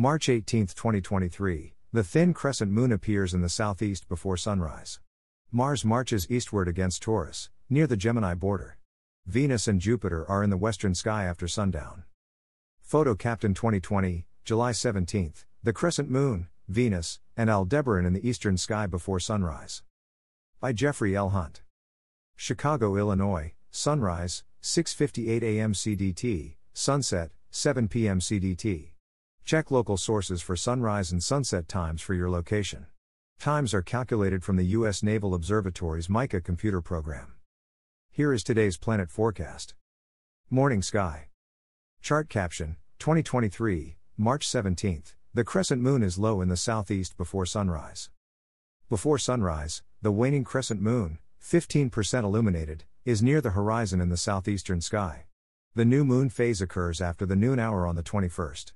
March 18, 2023, the thin crescent moon appears in the southeast before sunrise. Mars marches eastward against Taurus, near the Gemini border. Venus and Jupiter are in the western sky after sundown. Photo Captain 2020, July 17, the crescent moon, Venus, and Aldebaran in the eastern sky before sunrise. By Jeffrey L. Hunt. Chicago, Illinois, sunrise, 6:58 a.m. CDT, sunset, 7 p.m. CDT. Check local sources for sunrise and sunset times for your location. Times are calculated from the U.S. Naval Observatory's MICA computer program. Here is today's planet forecast. Morning sky. Chart caption 2023, March 17th. The crescent moon is low in the southeast before sunrise. Before sunrise, the waning crescent moon, 15% illuminated, is near the horizon in the southeastern sky. The new moon phase occurs after the noon hour on the 21st.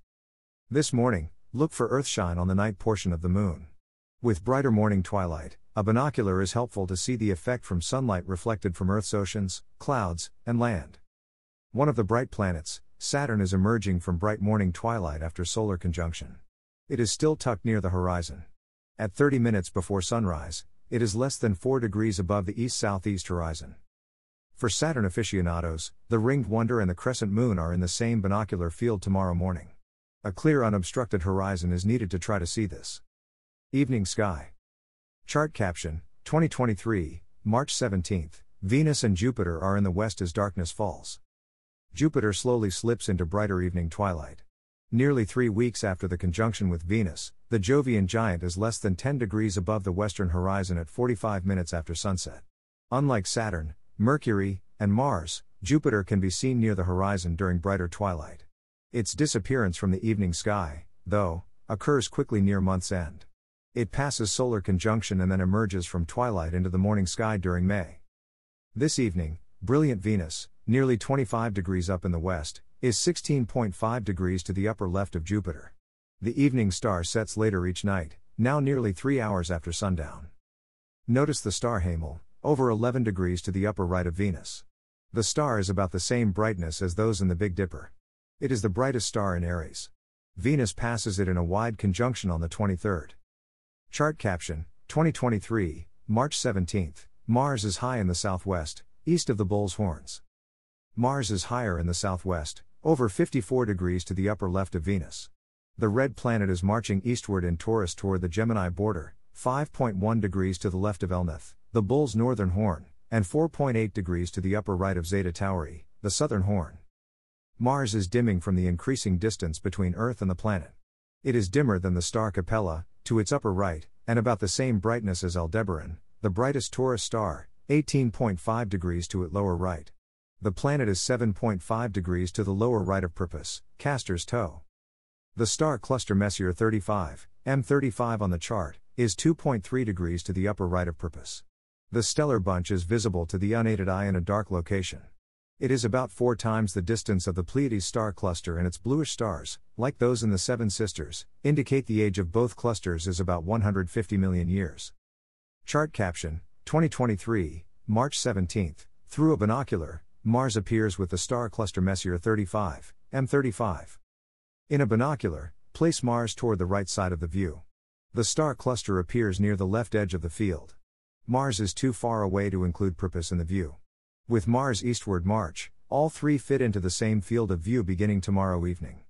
This morning, look for earthshine on the night portion of the moon. With brighter morning twilight, a binocular is helpful to see the effect from sunlight reflected from Earth's oceans, clouds, and land. One of the bright planets, Saturn, is emerging from bright morning twilight after solar conjunction. It is still tucked near the horizon. At 30 minutes before sunrise, it is less than 4 degrees above the east southeast horizon. For Saturn aficionados, the ringed wonder and the crescent moon are in the same binocular field tomorrow morning. A clear unobstructed horizon is needed to try to see this. Evening sky. Chart caption 2023, March 17th. Venus and Jupiter are in the west as darkness falls. Jupiter slowly slips into brighter evening twilight. Nearly three weeks after the conjunction with Venus, the Jovian giant is less than 10 degrees above the western horizon at 45 minutes after sunset. Unlike Saturn, Mercury, and Mars, Jupiter can be seen near the horizon during brighter twilight. Its disappearance from the evening sky, though, occurs quickly near month's end. It passes solar conjunction and then emerges from twilight into the morning sky during May. This evening, brilliant Venus, nearly 25 degrees up in the west, is 16.5 degrees to the upper left of Jupiter. The evening star sets later each night, now nearly three hours after sundown. Notice the star Hamal, over 11 degrees to the upper right of Venus. The star is about the same brightness as those in the Big Dipper. It is the brightest star in Aries. Venus passes it in a wide conjunction on the 23rd. Chart caption 2023, March 17th. Mars is high in the southwest, east of the Bull's Horns. Mars is higher in the southwest, over 54 degrees to the upper left of Venus. The red planet is marching eastward in Taurus toward the Gemini border, 5.1 degrees to the left of Elnath the Bull's northern horn, and 4.8 degrees to the upper right of Zeta Tauri, the southern horn. Mars is dimming from the increasing distance between Earth and the planet. It is dimmer than the star Capella, to its upper right, and about the same brightness as Aldebaran, the brightest Taurus star, 18.5 degrees to its lower right. The planet is 7.5 degrees to the lower right of Propus, Castor's toe. The star cluster Messier 35, M35 on the chart, is 2.3 degrees to the upper right of Propus. The stellar bunch is visible to the unaided eye in a dark location. It is about four times the distance of the Pleiades star cluster, and its bluish stars, like those in the Seven Sisters, indicate the age of both clusters is about 150 million years. Chart caption 2023, March 17th. Through a binocular, Mars appears with the star cluster Messier 35, M35. In a binocular, place Mars toward the right side of the view. The star cluster appears near the left edge of the field. Mars is too far away to include Propus in the view. With Mars eastward march, all three fit into the same field of view beginning tomorrow evening.